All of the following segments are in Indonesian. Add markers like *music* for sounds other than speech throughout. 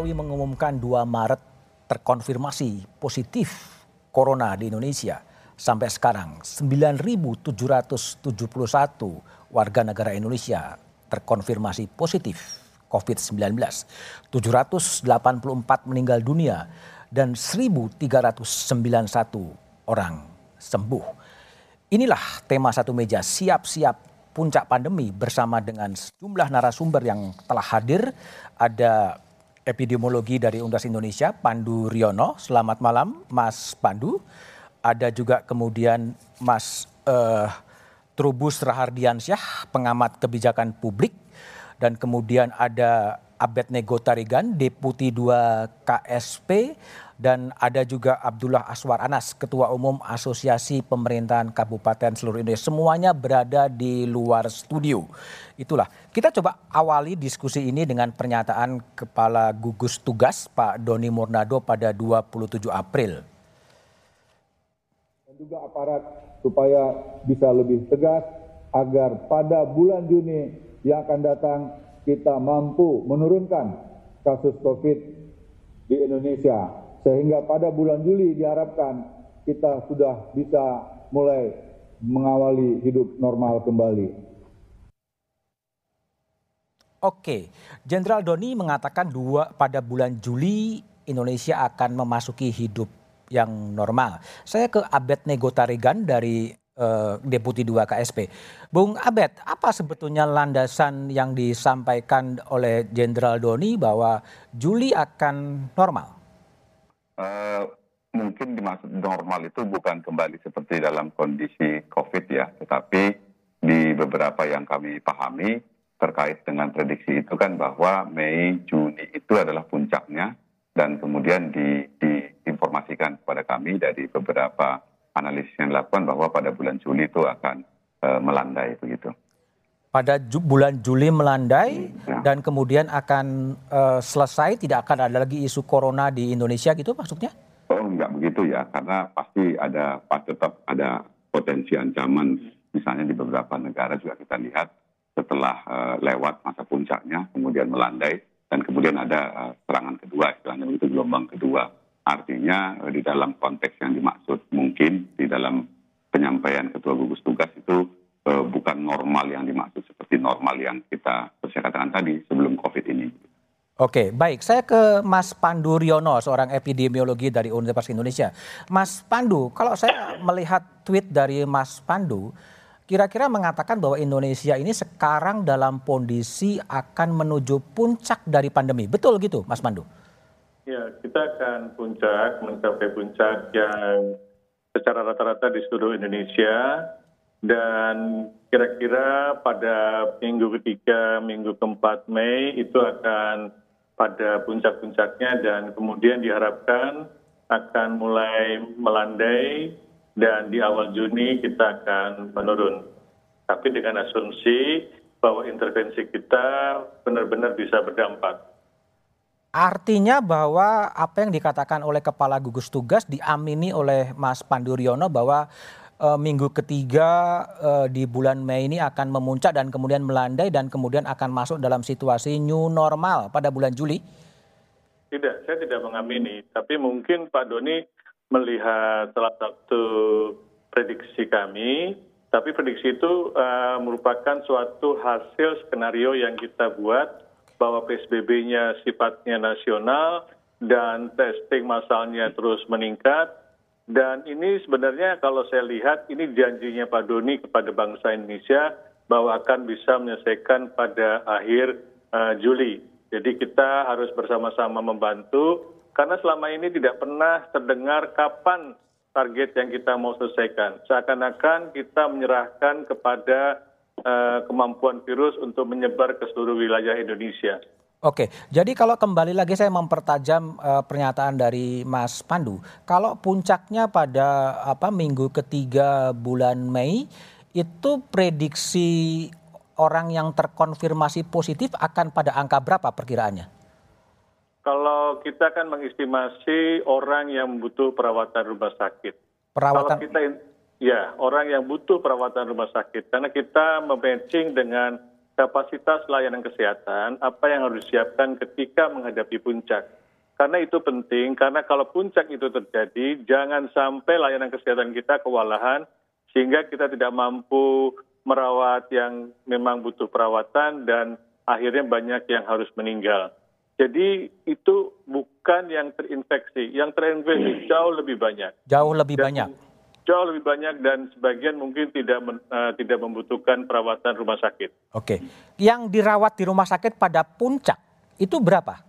Jokowi mengumumkan 2 Maret terkonfirmasi positif corona di Indonesia. Sampai sekarang 9.771 warga negara Indonesia terkonfirmasi positif COVID-19. 784 meninggal dunia dan 1.391 orang sembuh. Inilah tema satu meja siap-siap puncak pandemi bersama dengan sejumlah narasumber yang telah hadir. Ada epidemiologi dari Universitas Indonesia, Pandu Riono. Selamat malam, Mas Pandu. Ada juga kemudian Mas uh, Trubus Rahardiansyah, pengamat kebijakan publik. Dan kemudian ada Abed Nego Tarigan, Deputi 2 KSP, dan ada juga Abdullah Aswar Anas, Ketua Umum Asosiasi Pemerintahan Kabupaten seluruh Indonesia. Semuanya berada di luar studio. Itulah, kita coba awali diskusi ini dengan pernyataan Kepala Gugus Tugas Pak Doni Murnado pada 27 April. Dan juga aparat supaya bisa lebih tegas agar pada bulan Juni yang akan datang kita mampu menurunkan kasus COVID di Indonesia. Sehingga pada bulan Juli diharapkan kita sudah bisa mulai mengawali hidup normal kembali. Oke, Jenderal Doni mengatakan dua pada bulan Juli Indonesia akan memasuki hidup yang normal. Saya ke Abed Nego Tarigan dari uh, Deputi 2 KSP. Bung Abed, apa sebetulnya landasan yang disampaikan oleh Jenderal Doni bahwa Juli akan normal? Uh, mungkin dimaksud normal itu bukan kembali seperti dalam kondisi COVID ya, tetapi di beberapa yang kami pahami terkait dengan prediksi itu kan bahwa Mei, Juni itu adalah puncaknya dan kemudian di, diinformasikan kepada kami dari beberapa analisis yang dilakukan bahwa pada bulan Juli itu akan uh, melandai begitu. Pada ju bulan Juli melandai ya. dan kemudian akan uh, selesai, tidak akan ada lagi isu corona di Indonesia gitu maksudnya? Oh enggak begitu ya, karena pasti ada pas tetap ada potensi ancaman misalnya di beberapa negara juga kita lihat setelah uh, lewat masa puncaknya kemudian melandai dan kemudian ada uh, serangan kedua istilahnya itu gelombang kedua Artinya eh, di dalam konteks yang dimaksud mungkin di dalam penyampaian ketua gugus tugas itu eh, bukan normal yang dimaksud seperti normal yang kita saya katakan tadi sebelum COVID ini. Oke, baik. Saya ke Mas Pandu Riono, seorang epidemiologi dari Universitas Indonesia. Mas Pandu, kalau saya melihat tweet dari Mas Pandu, kira-kira mengatakan bahwa Indonesia ini sekarang dalam kondisi akan menuju puncak dari pandemi. Betul gitu, Mas Pandu? ya kita akan puncak mencapai puncak yang secara rata-rata di seluruh Indonesia dan kira-kira pada minggu ketiga, minggu keempat Mei itu akan pada puncak-puncaknya dan kemudian diharapkan akan mulai melandai dan di awal Juni kita akan menurun. Tapi dengan asumsi bahwa intervensi kita benar-benar bisa berdampak. Artinya bahwa apa yang dikatakan oleh Kepala Gugus Tugas diamini oleh Mas Pandu Riono bahwa e, minggu ketiga e, di bulan Mei ini akan memuncak dan kemudian melandai dan kemudian akan masuk dalam situasi new normal pada bulan Juli? Tidak, saya tidak mengamini. Tapi mungkin Pak Doni melihat salah satu prediksi kami, tapi prediksi itu uh, merupakan suatu hasil skenario yang kita buat bahwa PSBB-nya sifatnya nasional dan testing masalnya terus meningkat. Dan ini sebenarnya kalau saya lihat ini janjinya Pak Doni kepada bangsa Indonesia bahwa akan bisa menyelesaikan pada akhir uh, Juli. Jadi kita harus bersama-sama membantu karena selama ini tidak pernah terdengar kapan target yang kita mau selesaikan. Seakan-akan kita menyerahkan kepada Eh, kemampuan virus untuk menyebar ke seluruh wilayah Indonesia. Oke, jadi kalau kembali lagi saya mempertajam uh, pernyataan dari Mas Pandu, kalau puncaknya pada apa minggu ketiga bulan Mei itu prediksi orang yang terkonfirmasi positif akan pada angka berapa perkiraannya? Kalau kita kan mengestimasi orang yang butuh perawatan rumah sakit. Perawatan. Kalau kita Ya, orang yang butuh perawatan rumah sakit. Karena kita mematching dengan kapasitas layanan kesehatan, apa yang harus disiapkan ketika menghadapi puncak. Karena itu penting, karena kalau puncak itu terjadi, jangan sampai layanan kesehatan kita kewalahan, sehingga kita tidak mampu merawat yang memang butuh perawatan dan akhirnya banyak yang harus meninggal. Jadi itu bukan yang terinfeksi, yang terinfeksi jauh lebih banyak. Jauh lebih Dan banyak. Jauh lebih banyak dan sebagian mungkin tidak men- eh, tidak membutuhkan perawatan rumah sakit. Oke. Yang dirawat di rumah sakit pada puncak itu berapa?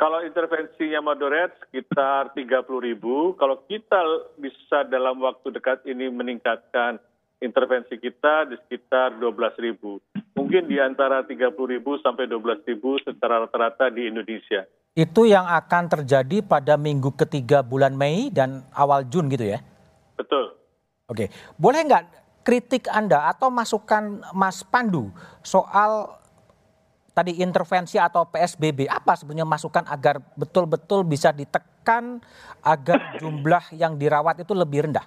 Kalau intervensinya moderat sekitar 30 ribu, kalau kita bisa dalam waktu dekat ini meningkatkan intervensi kita di sekitar 12 ribu. Mungkin di antara 30 ribu sampai 12 ribu secara rata-rata di Indonesia. Itu yang akan terjadi pada minggu ketiga bulan Mei dan awal Jun gitu ya? Betul. Oke, boleh nggak kritik Anda atau masukan Mas Pandu soal tadi intervensi atau PSBB apa sebenarnya masukan agar betul-betul bisa ditekan agar *coughs* jumlah yang dirawat itu lebih rendah?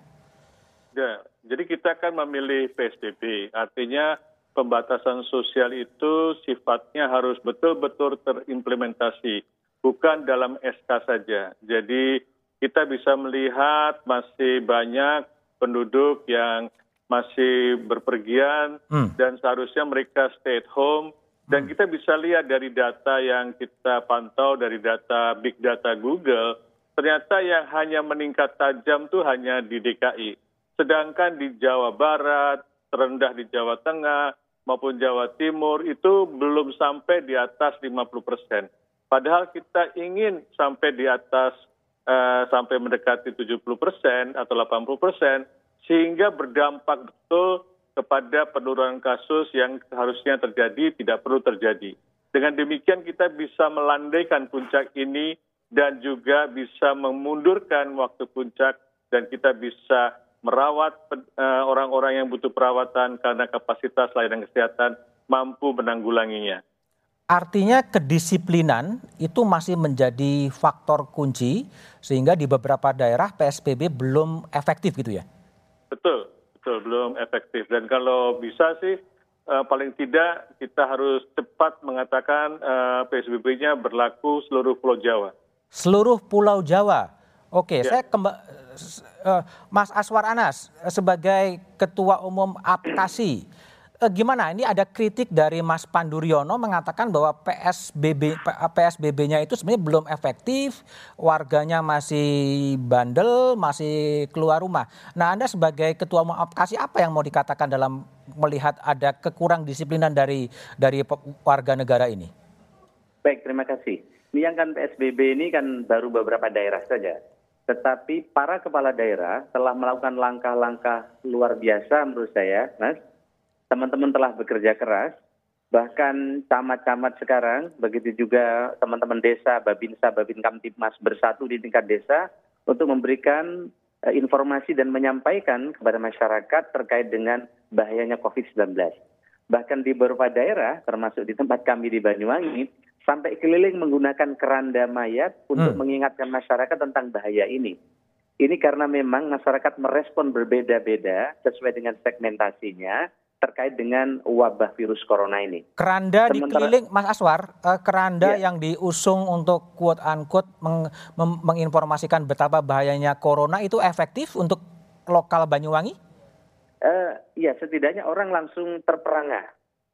Ya, jadi kita kan memilih PSBB, artinya pembatasan sosial itu sifatnya harus betul-betul terimplementasi, bukan dalam SK saja. Jadi kita bisa melihat masih banyak penduduk yang masih berpergian Hmm. dan seharusnya mereka stay at home. Dan kita bisa lihat dari data yang kita pantau dari data big data Google, ternyata yang hanya meningkat tajam tuh hanya di DKI. Sedangkan di Jawa Barat, terendah di Jawa Tengah maupun Jawa Timur itu belum sampai di atas 50 persen. Padahal kita ingin sampai di atas eh, sampai mendekati 70 persen atau 80 persen sehingga berdampak betul kepada penurunan kasus yang harusnya terjadi tidak perlu terjadi. Dengan demikian kita bisa melandaikan puncak ini dan juga bisa memundurkan waktu puncak dan kita bisa merawat eh, orang-orang yang butuh perawatan karena kapasitas layanan kesehatan mampu menanggulanginya. Artinya kedisiplinan itu masih menjadi faktor kunci sehingga di beberapa daerah PSBB belum efektif gitu ya? Betul, betul belum efektif. Dan kalau bisa sih eh, paling tidak kita harus cepat mengatakan eh, PSBB-nya berlaku seluruh Pulau Jawa. Seluruh Pulau Jawa. Oke, Ya. saya kembali Mas Aswar Anas eh, sebagai Ketua Umum APKASI. Eh, Gimana? Ini ada kritik dari Mas Panduryono mengatakan bahwa PSBB PSBB-nya itu sebenarnya belum efektif, warganya masih bandel, masih keluar rumah. Nah, Anda sebagai Ketua Umum APKASI apa yang mau dikatakan dalam melihat ada kekurang disiplinan dari dari warga negara ini? Baik, terima kasih. Ini yang kan PSBB ini kan baru beberapa daerah saja. Tetapi para kepala daerah telah melakukan langkah-langkah luar biasa menurut saya, Mas. Teman-teman telah bekerja keras, bahkan camat-camat sekarang, begitu juga teman-teman desa, Babinsa, Babin Kamtipmas bersatu di tingkat desa untuk memberikan eh, informasi dan menyampaikan kepada masyarakat terkait dengan bahayanya COVID-19 bahkan di beberapa daerah, termasuk di tempat kami di Banyuwangi, sampai keliling menggunakan keranda mayat untuk Hmm. mengingatkan masyarakat tentang bahaya ini. Ini karena memang masyarakat merespon berbeda-beda sesuai dengan segmentasinya terkait dengan wabah virus corona ini. Keranda Sementara- dikeliling, Mas Aswar, eh, keranda Iya. yang diusung untuk quote unquote meng- mem- menginformasikan betapa bahayanya corona itu efektif untuk lokal Banyuwangi? Eh, ya, setidaknya orang langsung terperangah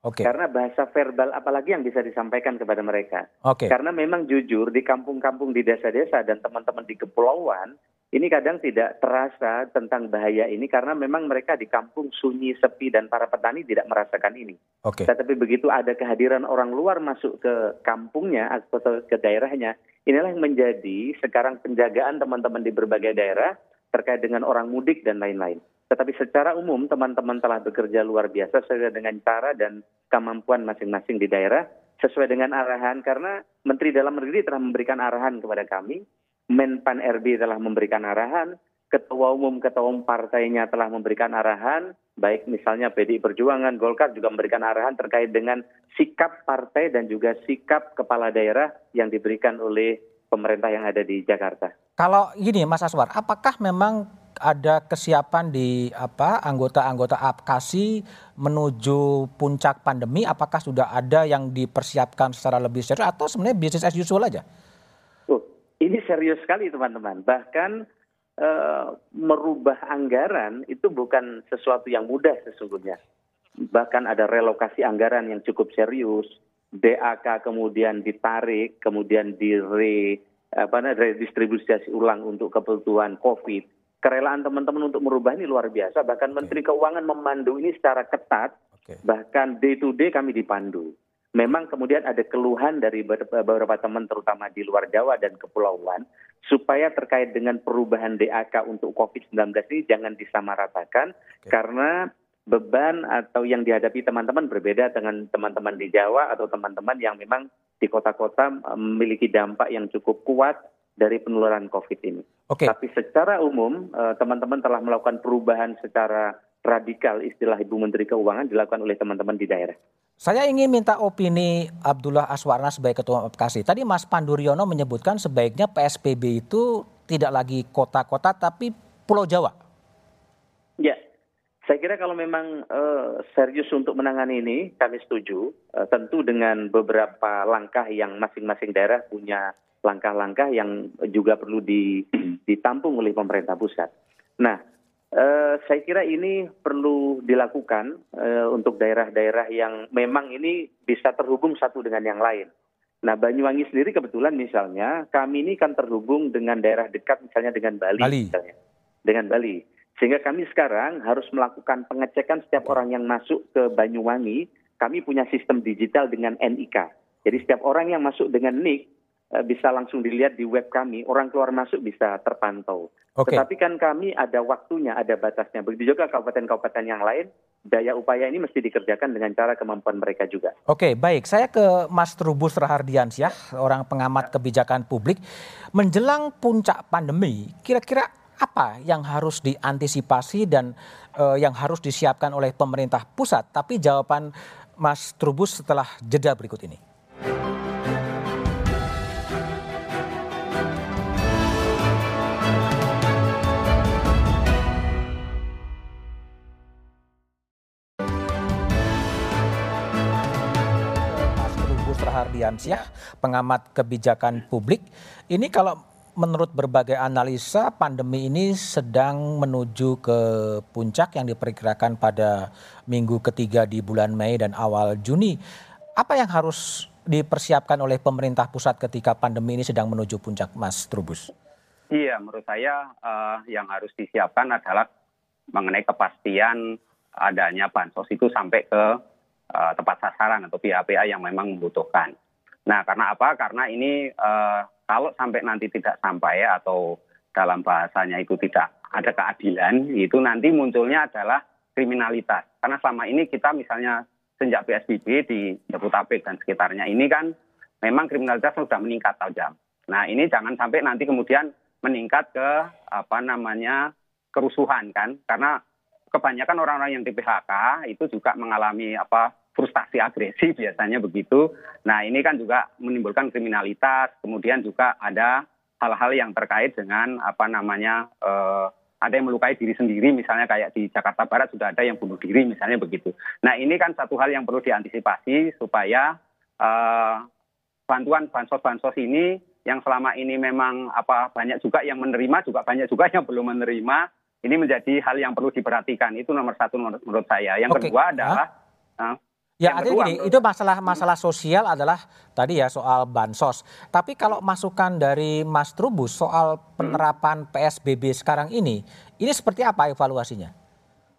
Oke, karena bahasa verbal apalagi yang bisa disampaikan kepada mereka. oke, Karena memang jujur di kampung-kampung di desa-desa dan teman-teman di kepulauan ini kadang tidak terasa tentang bahaya ini karena memang mereka di kampung sunyi, sepi dan para petani tidak merasakan ini. oke. Tetapi begitu ada kehadiran orang luar masuk ke kampungnya atau ke daerahnya, inilah yang menjadi sekarang penjagaan teman-teman di berbagai daerah terkait dengan orang mudik dan lain-lain. Tetapi secara umum teman-teman telah bekerja luar biasa sesuai dengan cara dan kemampuan masing-masing di daerah sesuai dengan arahan karena Menteri Dalam Negeri telah memberikan arahan kepada kami, Menpan RB telah memberikan arahan, Ketua Umum Ketua Umum partainya telah memberikan arahan, baik misalnya PDI Perjuangan, Golkar juga memberikan arahan terkait dengan sikap partai dan juga sikap kepala daerah yang diberikan oleh pemerintah yang ada di Jakarta. Kalau gini Mas Aswar, apakah memang ada kesiapan di apa anggota-anggota apkasi menuju puncak pandemi? Apakah sudah ada yang dipersiapkan secara lebih serius atau sebenarnya bisnis as usual aja? Ini serius sekali teman-teman. Bahkan uh, merubah anggaran itu bukan sesuatu yang mudah sesungguhnya. Bahkan ada relokasi anggaran yang cukup serius. DAK kemudian ditarik, kemudian dire apa redistribusi ulang untuk kebutuhan COVID. Kerelaan teman-teman untuk merubah ini luar biasa. Bahkan Menteri Keuangan memandu ini secara ketat. Okay. Bahkan day to day kami dipandu. Memang kemudian ada keluhan dari beberapa teman terutama di luar Jawa dan kepulauan supaya terkait dengan perubahan DAK untuk COVID-19 ini jangan disamaratakan okay. karena beban atau yang dihadapi teman-teman berbeda dengan teman-teman di Jawa atau teman-teman yang memang di kota-kota eh, memiliki dampak yang cukup kuat dari penularan COVID ini. Okay. Tapi secara umum eh, teman-teman telah melakukan perubahan secara radikal istilah Ibu Menteri Keuangan dilakukan oleh teman-teman di daerah. Saya ingin minta opini Abdullah Aswarna sebagai Ketua Apkasi. Tadi Mas Panduryono menyebutkan sebaiknya PSBB itu tidak lagi kota-kota tapi Pulau Jawa. Ya, saya kira kalau memang uh, serius untuk menangani ini, kami setuju. Uh, tentu dengan beberapa langkah yang masing-masing daerah punya langkah-langkah yang juga perlu *clears throat* ditampung oleh pemerintah pusat. Nah, uh, saya kira ini perlu dilakukan uh, untuk daerah-daerah yang memang ini bisa terhubung satu dengan yang lain. Nah, Banyuwangi sendiri kebetulan misalnya kami ini kan terhubung dengan daerah dekat misalnya dengan Bali, Bali. misalnya. Dengan Bali. Sehingga kami sekarang harus melakukan pengecekan setiap orang yang masuk ke Banyuwangi. Kami punya sistem digital dengan NIK. Jadi setiap orang yang masuk dengan NIK bisa langsung dilihat di web kami. Orang keluar masuk bisa terpantau. Okay. Tetapi kan kami ada waktunya, ada batasnya. Begitu juga kabupaten-kabupaten yang lain, daya upaya ini mesti dikerjakan dengan cara kemampuan mereka juga. Oke, baik. Saya ke Mas Trubus Rahardiansyah, orang pengamat kebijakan publik. Menjelang puncak pandemi, kira-kira apa yang harus diantisipasi dan uh, yang harus disiapkan oleh pemerintah pusat? Tapi jawaban Mas Trubus setelah jeda berikut ini. Hardiansyah, pengamat kebijakan publik. Ini kalau menurut berbagai analisa pandemi ini sedang menuju ke puncak yang diperkirakan pada minggu ketiga di bulan Mei dan awal Juni. Apa yang harus dipersiapkan oleh pemerintah pusat ketika pandemi ini sedang menuju puncak, Mas Trubus? Iya, menurut saya uh, yang harus disiapkan adalah mengenai kepastian adanya bansos itu sampai ke uh, tempat sasaran atau pihak-pihak yang memang membutuhkan. Nah, karena apa? Karena ini uh, kalau sampai nanti tidak sampai atau dalam bahasanya itu tidak ada keadilan, itu nanti munculnya adalah kriminalitas. Karena selama ini kita misalnya sejak PSBB di Jabodetabek dan sekitarnya ini kan memang kriminalitas sudah meningkat tajam. Nah ini jangan sampai nanti kemudian meningkat ke apa namanya kerusuhan kan, karena kebanyakan orang-orang yang di PHK itu juga mengalami apa frustasi agresi biasanya begitu. Nah ini kan juga menimbulkan kriminalitas, kemudian juga ada hal-hal yang terkait dengan apa namanya eh, ada yang melukai diri sendiri misalnya kayak di Jakarta Barat sudah ada yang bunuh diri misalnya begitu. Nah ini kan satu hal yang perlu diantisipasi supaya eh, bantuan bansos-bansos ini yang selama ini memang apa banyak juga yang menerima juga banyak juga yang belum menerima ini menjadi hal yang perlu diperhatikan itu nomor satu menurut, saya. Yang okay. kedua adalah huh? Ya artinya gini, itu masalah masalah sosial adalah tadi ya soal bansos. Tapi kalau masukan dari Mas Trubus soal penerapan PSBB sekarang ini, ini seperti apa evaluasinya?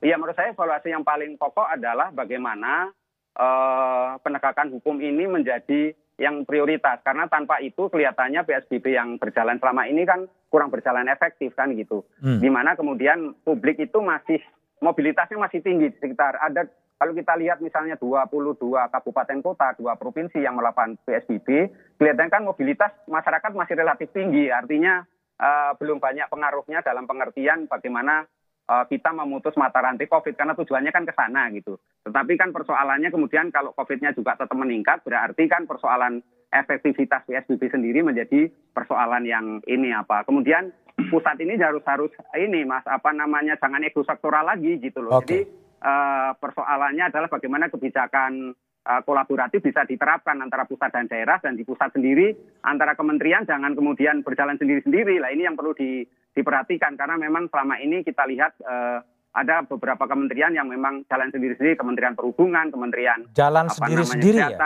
Ya menurut saya evaluasi yang paling pokok adalah bagaimana uh, penegakan hukum ini menjadi yang prioritas karena tanpa itu kelihatannya PSBB yang berjalan selama ini kan kurang berjalan efektif kan gitu. Hmm. Di mana kemudian publik itu masih mobilitasnya masih tinggi sekitar ada kalau kita lihat misalnya 22 kabupaten kota, dua provinsi yang melakukan PSBB, kelihatan kan mobilitas masyarakat masih relatif tinggi. Artinya uh, belum banyak pengaruhnya dalam pengertian bagaimana uh, kita memutus mata rantai COVID karena tujuannya kan ke sana gitu. Tetapi kan persoalannya kemudian kalau COVID-nya juga tetap meningkat, berarti kan persoalan efektivitas PSBB sendiri menjadi persoalan yang ini apa. Kemudian pusat ini harus harus ini mas apa namanya jangan ego sektoral lagi gitu loh. Oke. Jadi eh, persoalannya adalah bagaimana kebijakan eh, kolaboratif bisa diterapkan antara pusat dan daerah dan di pusat sendiri antara kementerian jangan kemudian berjalan sendiri-sendiri. Lah ini yang perlu di- diperhatikan karena memang selama ini kita lihat eh, ada beberapa kementerian yang memang jalan sendiri-sendiri, Kementerian Perhubungan, Kementerian Jalan sendiri-sendiri ya?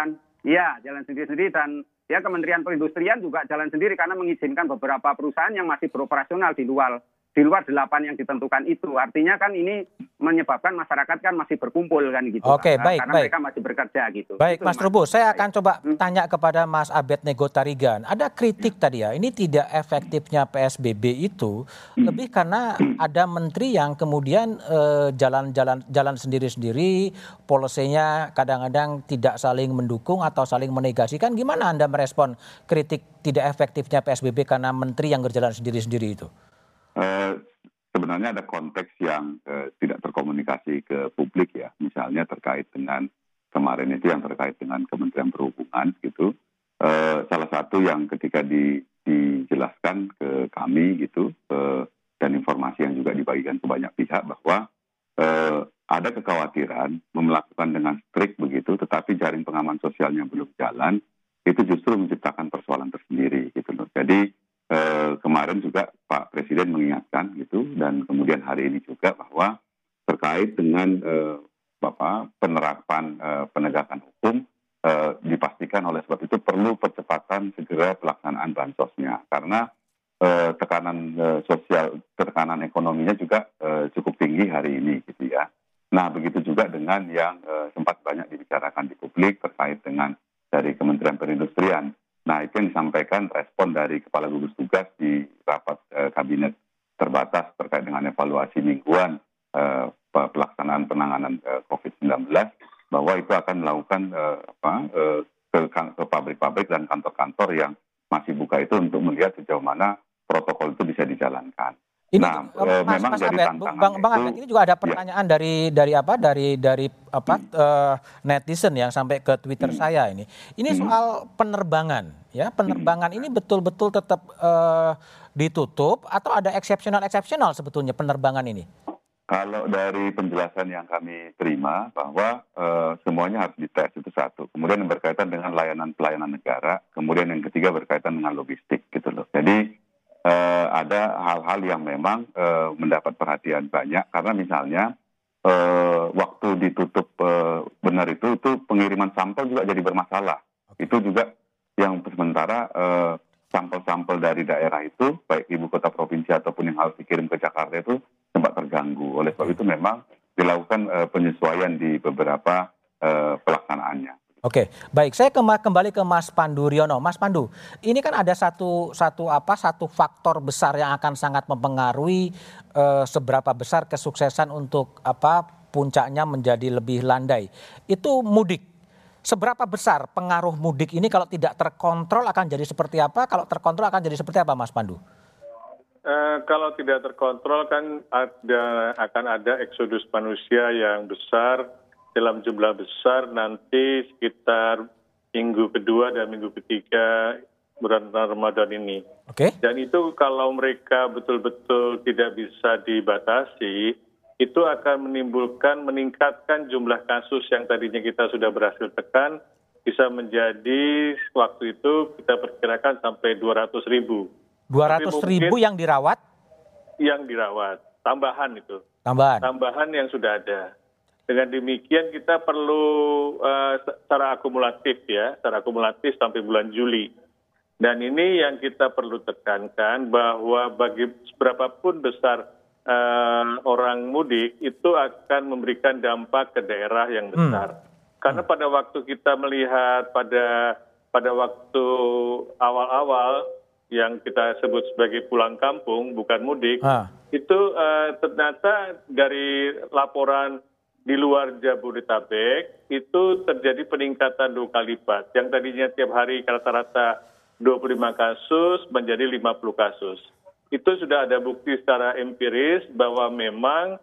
Iya, jalan sendiri-sendiri dan ya Kementerian Perindustrian juga jalan sendiri karena mengizinkan beberapa perusahaan yang masih beroperasional di luar di luar delapan yang ditentukan itu. Artinya kan ini menyebabkan masyarakat kan masih berkumpul kan gitu. Oke, Pak. baik, Karena baik. mereka masih bekerja gitu. Baik, Gitu, Mas Trubus, saya akan coba Hmm. tanya kepada Mas Abed Nego Tarigan. Ada kritik tadi ya, ini tidak efektifnya PSBB itu lebih karena ada menteri yang kemudian eh, jalan-jalan jalan sendiri-sendiri, polisinya kadang-kadang tidak saling mendukung atau saling menegasikan. Gimana Anda merespon kritik tidak efektifnya PSBB karena menteri yang berjalan sendiri-sendiri itu? Eh, sebenarnya ada konteks yang eh, tidak terkomunikasi ke publik ya, misalnya terkait dengan kemarin itu yang terkait dengan Kementerian Perhubungan gitu. Eh, salah satu yang ketika di- dijelaskan ke kami gitu eh, dan informasi yang juga dibagikan ke banyak pihak bahwa eh, ada kekhawatiran melakukan dengan strict begitu, tetapi jaring pengaman sosialnya belum jalan, itu justru menciptakan persoalan tersendiri gitu loh. Jadi eh, kemarin juga Pak Presiden mengingatkan gitu dan kemudian hari ini juga bahwa terkait dengan eh, Bapak penerapan eh, penegakan hukum eh, dipastikan oleh sebab itu perlu percepatan segera pelaksanaan bansosnya karena tekanan sosial tekanan ekonominya juga cukup tinggi hari ini gitu ya. Nah begitu juga dengan yang sempat banyak dibicarakan di publik terkait dengan dari Kementerian Perindustrian. Nah, itu yang disampaikan respon dari Kepala Gugus Tugas di rapat eh, kabinet terbatas terkait dengan evaluasi mingguan eh, pe- pelaksanaan penanganan eh, COVID-19 bahwa itu akan melakukan eh, apa, eh, ke, kan- ke pabrik-pabrik dan kantor-kantor yang masih buka itu untuk melihat sejauh mana protokol itu bisa dijalankan. Ini Nah, eh, Mas, memang Mas jadi Abed, tantangan Bang, Bang itu- Abed, ini juga ada Ya. pertanyaan dari dari apa? Dari dari apa eh, netizen yang sampai ke Twitter Hmm. saya ini. Ini soal penerbangan, ya penerbangan ini betul-betul tetap eh, ditutup atau ada eksepsional eksepsional sebetulnya penerbangan ini? Kalau dari penjelasan yang kami terima bahwa eh, semuanya harus dites itu satu. Kemudian yang berkaitan dengan layanan pelayanan negara, kemudian yang ketiga berkaitan dengan logistik gitu loh. Jadi eh, ada hal-hal yang memang eh, mendapat perhatian banyak karena misalnya eh, waktu ditutup eh, benar itu itu pengiriman sampel juga jadi bermasalah. Itu juga yang sementara eh, sampel-sampel dari daerah itu baik ibu kota provinsi ataupun yang harus dikirim ke Jakarta itu sempat terganggu. Oleh sebab itu memang dilakukan eh, penyesuaian di beberapa eh, pelaksanaannya. Oke, baik. Saya kembali ke Mas Pandu Riono. Mas Pandu, ini kan ada satu satu apa satu faktor besar yang akan sangat mempengaruhi eh, seberapa besar kesuksesan untuk apa puncaknya menjadi lebih landai. Itu mudik. Seberapa besar pengaruh mudik ini kalau tidak terkontrol akan jadi seperti apa? Kalau terkontrol akan jadi seperti apa, Mas Pandu? Eh, kalau tidak terkontrol kan ada akan ada eksodus manusia yang besar dalam jumlah besar nanti sekitar minggu kedua dan minggu ketiga bulan Ramadan ini. Oke? Dan itu kalau mereka betul-betul tidak bisa dibatasi, itu akan menimbulkan meningkatkan jumlah kasus yang tadinya kita sudah berhasil tekan bisa menjadi waktu itu kita perkirakan sampai 200 ribu 200 mungkin- ribu yang dirawat yang dirawat, tambahan itu, tambahan. tambahan yang sudah ada. Dengan demikian kita perlu eh, secara akumulatif ya, secara akumulatif sampai bulan Juli. Dan ini yang kita perlu tekankan bahwa bagi seberapapun besar eh, orang mudik itu akan memberikan dampak ke daerah yang besar. Karena pada waktu kita melihat pada pada waktu awal-awal yang kita sebut sebagai pulang kampung bukan mudik, Ah. itu eh, ternyata dari laporan di luar Jabodetabek itu terjadi peningkatan dua kali lipat. Yang tadinya tiap hari rata-rata 25 kasus menjadi 50 kasus. Itu sudah ada bukti secara empiris bahwa memang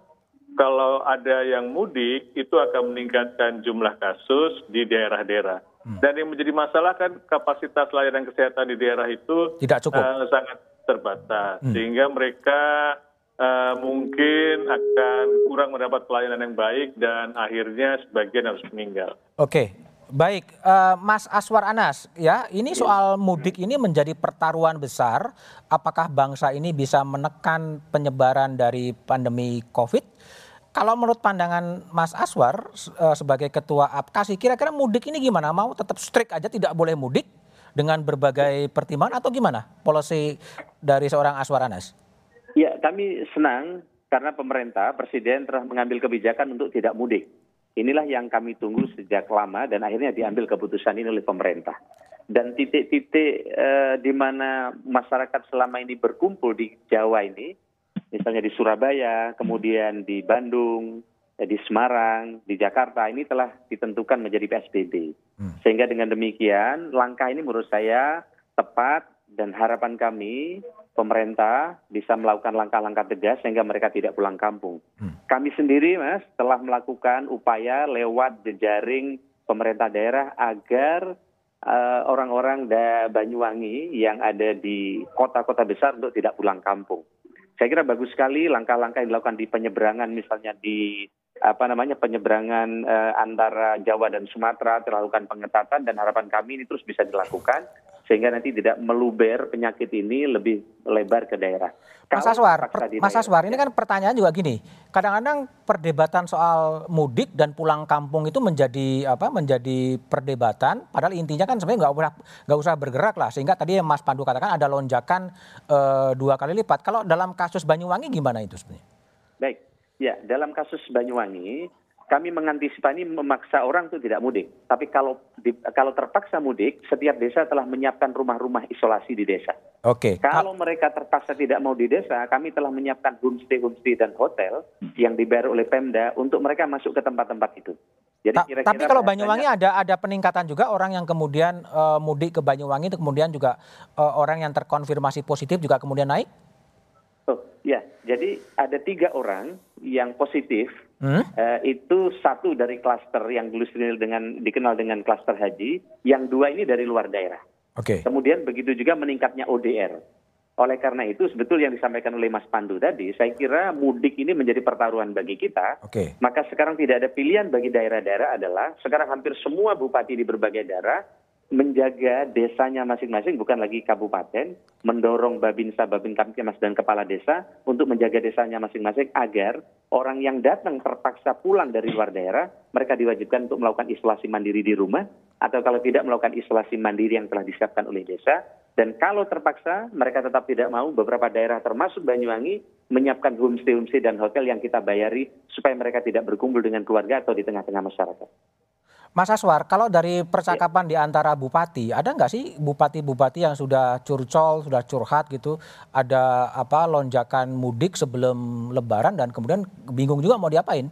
kalau ada yang mudik itu akan meningkatkan jumlah kasus di daerah-daerah. Dan yang menjadi masalah kan kapasitas layanan kesehatan di daerah itu Tidak cukup. eh, sangat terbatas sehingga mereka uh, mungkin akan kurang mendapat pelayanan yang baik dan akhirnya sebagian harus meninggal. Oke, baik, uh, Mas Aswar Anas, ya ini soal mudik ini menjadi pertaruhan besar. Apakah bangsa ini bisa menekan penyebaran dari pandemi COVID? Kalau menurut pandangan Mas Aswar uh, sebagai ketua APKASI, kira-kira mudik ini gimana? Mau tetap strict aja tidak boleh mudik dengan berbagai pertimbangan atau gimana polisi dari seorang Aswar Anas? Ya, kami senang karena pemerintah, presiden telah mengambil kebijakan untuk tidak mudik. Inilah yang kami tunggu sejak lama dan akhirnya diambil keputusan ini oleh pemerintah. Dan titik-titik eh, di mana masyarakat selama ini berkumpul di Jawa ini, misalnya di Surabaya, kemudian di Bandung, eh, di Semarang, di Jakarta ini telah ditentukan menjadi PSBB. Hmm. Sehingga dengan demikian langkah ini menurut saya tepat dan harapan kami pemerintah bisa melakukan langkah-langkah tegas sehingga mereka tidak pulang kampung. Hmm. Kami sendiri Mas telah melakukan upaya lewat jejaring pemerintah daerah agar uh, orang-orang da Banyuwangi yang ada di kota-kota besar untuk tidak pulang kampung saya kira bagus sekali langkah-langkah yang dilakukan di penyeberangan misalnya di apa namanya penyeberangan uh, antara Jawa dan Sumatera terlakukan pengetatan dan harapan kami ini terus bisa dilakukan sehingga nanti tidak meluber penyakit ini lebih lebar ke daerah. Mas Aswar, per, Mas Aswar, ini kan pertanyaan juga gini. Kadang-kadang perdebatan soal mudik dan pulang kampung itu menjadi apa? Menjadi perdebatan. Padahal intinya kan sebenarnya nggak usah nggak usah bergerak lah. Sehingga tadi yang Mas Pandu katakan ada lonjakan e, dua kali lipat. Kalau dalam kasus Banyuwangi gimana itu sebenarnya? Baik, ya dalam kasus Banyuwangi kami mengantisipasi memaksa orang itu tidak mudik. Tapi kalau di, kalau terpaksa mudik, setiap desa telah menyiapkan rumah-rumah isolasi di desa. Oke. Okay. Kalau mereka terpaksa tidak mau di desa, kami telah menyiapkan homestay, homestay dan hotel yang dibayar oleh Pemda untuk mereka masuk ke tempat-tempat itu. Jadi kira-kira tapi kalau Banyuwangi ada ada peningkatan juga orang yang kemudian uh, mudik ke Banyuwangi kemudian juga uh, orang yang terkonfirmasi positif juga kemudian naik? Oh ya, jadi ada tiga orang yang positif hmm? uh, itu satu dari klaster yang dulu dengan dikenal dengan klaster haji, yang dua ini dari luar daerah. Oke. Okay. Kemudian begitu juga meningkatnya ODR. Oleh karena itu sebetul yang disampaikan oleh Mas Pandu tadi, saya kira mudik ini menjadi pertaruhan bagi kita. Oke. Okay. Maka sekarang tidak ada pilihan bagi daerah-daerah adalah sekarang hampir semua bupati di berbagai daerah menjaga desanya masing-masing bukan lagi kabupaten, mendorong Babinsa, Babin Kamtibmas dan kepala desa untuk menjaga desanya masing-masing agar orang yang datang terpaksa pulang dari luar daerah, mereka diwajibkan untuk melakukan isolasi mandiri di rumah atau kalau tidak melakukan isolasi mandiri yang telah disiapkan oleh desa dan kalau terpaksa mereka tetap tidak mau beberapa daerah termasuk Banyuwangi menyiapkan homestay homestay dan hotel yang kita bayari supaya mereka tidak berkumpul dengan keluarga atau di tengah-tengah masyarakat. Mas Aswar, kalau dari percakapan di antara bupati, ada nggak sih bupati-bupati yang sudah curcol, sudah curhat gitu, ada apa lonjakan mudik sebelum Lebaran dan kemudian bingung juga mau diapain?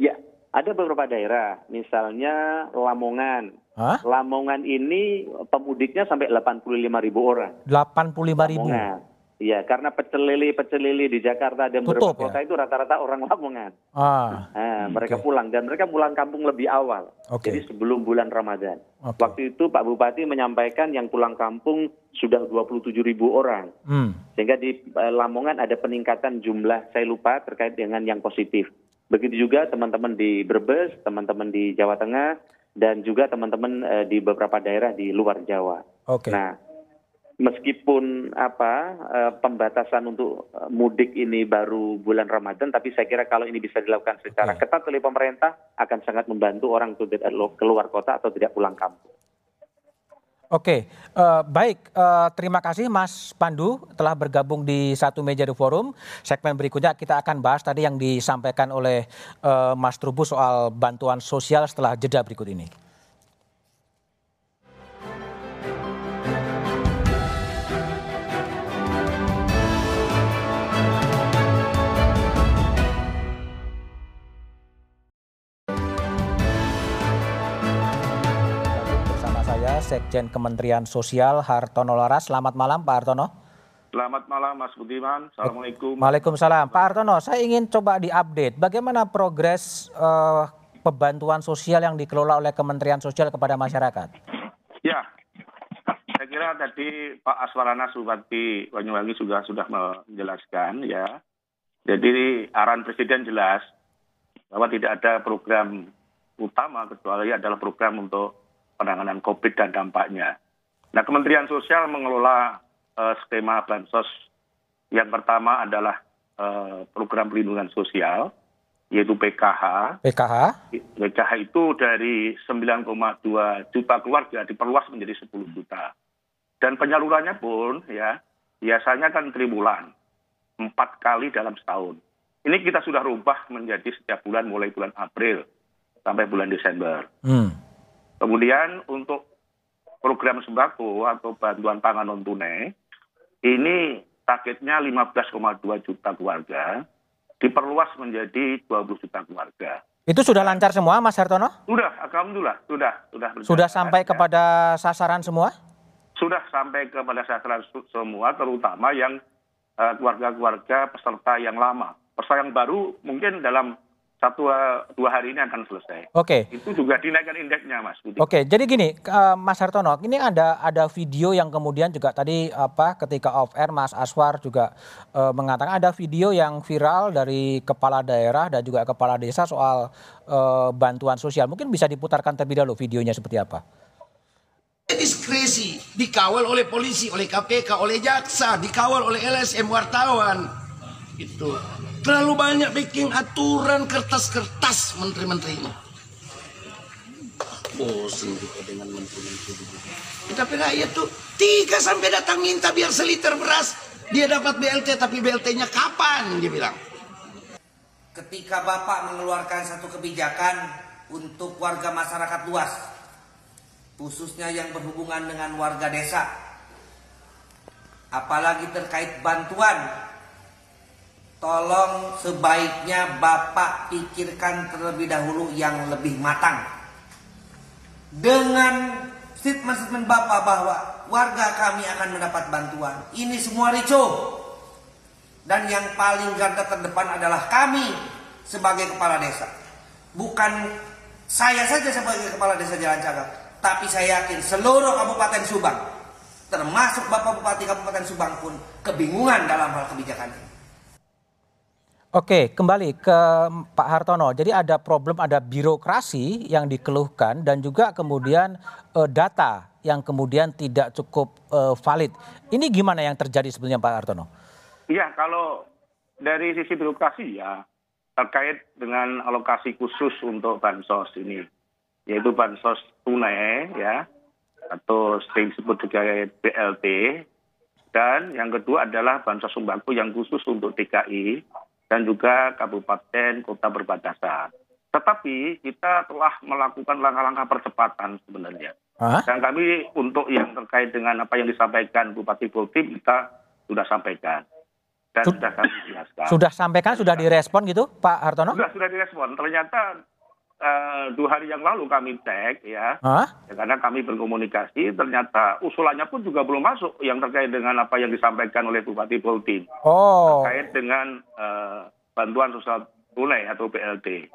Ya, ada beberapa daerah, misalnya Lamongan. Hah? Lamongan ini pemudiknya sampai 85 ribu orang. 85 ribu? Lamongan. Iya, karena pecel lele pecel lele di Jakarta dan beberapa ya? kota itu rata-rata orang Lamongan. Ah, nah, mereka okay. pulang dan mereka pulang kampung lebih awal. Okay. Jadi sebelum bulan Ramadan. Okay. Waktu itu Pak Bupati menyampaikan yang pulang kampung sudah 27 ribu orang. Hmm. Sehingga di eh, Lamongan ada peningkatan jumlah saya lupa terkait dengan yang positif. Begitu juga teman-teman di Brebes, teman-teman di Jawa Tengah, dan juga teman-teman eh, di beberapa daerah di luar Jawa. Okay. Nah, meskipun apa uh, pembatasan untuk uh, mudik ini baru bulan Ramadan, tapi saya kira kalau ini bisa dilakukan secara okay. ketat oleh pemerintah akan sangat membantu orang untuk tidak keluar kota atau tidak pulang kampung. Oke, uh, baik. Uh, terima kasih Mas Pandu telah bergabung di satu meja di forum. Segmen berikutnya kita akan bahas tadi yang disampaikan oleh uh, Mas Trubus soal bantuan sosial setelah jeda berikut ini. Sekjen Kementerian Sosial Hartono Laras. Selamat malam Pak Hartono. Selamat malam Mas Budiman. Assalamualaikum. Waalaikumsalam. Pak Hartono, saya ingin coba diupdate bagaimana progres uh, pembantuan sosial yang dikelola oleh Kementerian Sosial kepada masyarakat. Ya, saya kira tadi Pak Aswarana Bupati Banyuwangi juga sudah menjelaskan ya. Jadi arahan Presiden jelas bahwa tidak ada program utama kecuali adalah program untuk penanganan COVID dan dampaknya. Nah, Kementerian Sosial mengelola uh, skema bansos yang pertama adalah uh, program perlindungan sosial yaitu PKH. PKH? PKH itu dari 9,2 juta keluarga diperluas menjadi 10 juta. Dan penyalurannya pun ya biasanya kan tribulan, empat kali dalam setahun. Ini kita sudah rubah menjadi setiap bulan mulai bulan April sampai bulan Desember. Hmm. Kemudian untuk program sembako atau bantuan pangan non tunai ini targetnya 15,2 juta keluarga diperluas menjadi 20 juta keluarga. Itu sudah lancar semua, Mas Hartono? Sudah, alhamdulillah, sudah, sudah. Sudah sampai ya. kepada sasaran semua? Sudah sampai kepada sasaran semua, terutama yang eh, keluarga-keluarga uh, peserta yang lama. Peserta yang baru mungkin dalam satu dua hari ini akan selesai. Oke. Okay. Itu juga dinaikkan indeksnya, Mas. Oke, okay. jadi gini, uh, Mas Hartono, ini ada ada video yang kemudian juga tadi apa ketika off air Mas Aswar juga uh, mengatakan ada video yang viral dari kepala daerah dan juga kepala desa soal uh, bantuan sosial. Mungkin bisa diputarkan terlebih dahulu videonya seperti apa? Diskresi dikawal oleh polisi, oleh KPK, oleh jaksa, dikawal oleh LSM wartawan. Itu Terlalu banyak bikin aturan kertas-kertas menteri-menteri ini. Bosan kita dengan menteri-menteri Tapi rakyat tuh tiga sampai datang minta biar seliter beras. Dia dapat BLT tapi BLT-nya kapan dia bilang. Ketika Bapak mengeluarkan satu kebijakan untuk warga masyarakat luas. Khususnya yang berhubungan dengan warga desa. Apalagi terkait bantuan tolong sebaiknya Bapak pikirkan terlebih dahulu yang lebih matang. Dengan statement-statement Bapak bahwa warga kami akan mendapat bantuan. Ini semua rico. Dan yang paling garda terdepan adalah kami sebagai kepala desa. Bukan saya saja sebagai kepala desa Jalan Cagak. Tapi saya yakin seluruh Kabupaten Subang. Termasuk Bapak Bupati Kabupaten Subang pun kebingungan dalam hal kebijakan ini. Oke, kembali ke Pak Hartono. Jadi ada problem, ada birokrasi yang dikeluhkan dan juga kemudian uh, data yang kemudian tidak cukup uh, valid. Ini gimana yang terjadi sebenarnya Pak Hartono? Iya, kalau dari sisi birokrasi ya terkait dengan alokasi khusus untuk bansos ini, yaitu bansos tunai ya atau sering disebut juga BLT dan yang kedua adalah bansos sembako yang khusus untuk DKI dan juga kabupaten kota berbatasan. Tetapi kita telah melakukan langkah-langkah percepatan sebenarnya. Hah? Dan kami untuk yang terkait dengan apa yang disampaikan Bupati Bultim kita sudah sampaikan. Dan Sud sudah kami jelaskan. Sudah sampaikan, sudah direspon gitu Pak Hartono? Sudah, sudah direspon. Ternyata Uh, dua hari yang lalu kami cek ya, ya, karena kami berkomunikasi ternyata usulannya pun juga belum masuk yang terkait dengan apa yang disampaikan oleh Bupati Poltin oh. terkait dengan uh, bantuan sosial tunai atau BLT.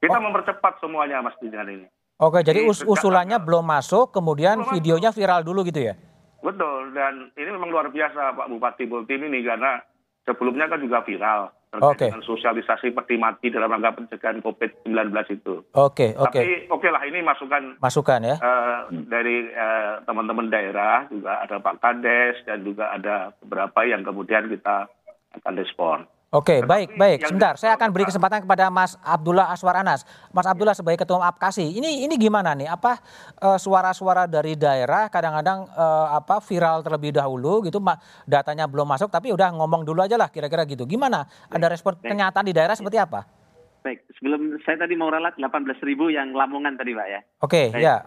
Kita oh. mempercepat semuanya mas dengan ini. Oke, jadi us usulannya belum masuk, kemudian belum videonya masuk. viral dulu gitu ya? Betul, dan ini memang luar biasa Pak Bupati Poltin ini karena sebelumnya kan juga viral okay. dengan sosialisasi peti mati dalam rangka pencegahan COVID-19 itu. Oke, okay, oke. Okay. Tapi oke okay lah ini masukan masukan ya uh, dari eh, teman-teman uh, daerah juga ada Pak Kades dan juga ada beberapa yang kemudian kita akan respon. Oke, baik, baik. Sebentar, saya akan beri kesempatan kepada Mas Abdullah Aswar Anas. Mas Abdullah sebagai Ketua Apkasi, ini ini gimana nih? Apa eh, suara-suara uh, dari daerah kadang-kadang uh, apa viral terlebih dahulu gitu, datanya belum masuk, tapi udah ngomong dulu aja lah kira-kira gitu. Gimana? Ada respon baik. kenyataan di daerah seperti apa? Baik, sebelum saya tadi mau ralat 18 ribu yang Lamongan tadi Pak ya. Oke, okay, ya.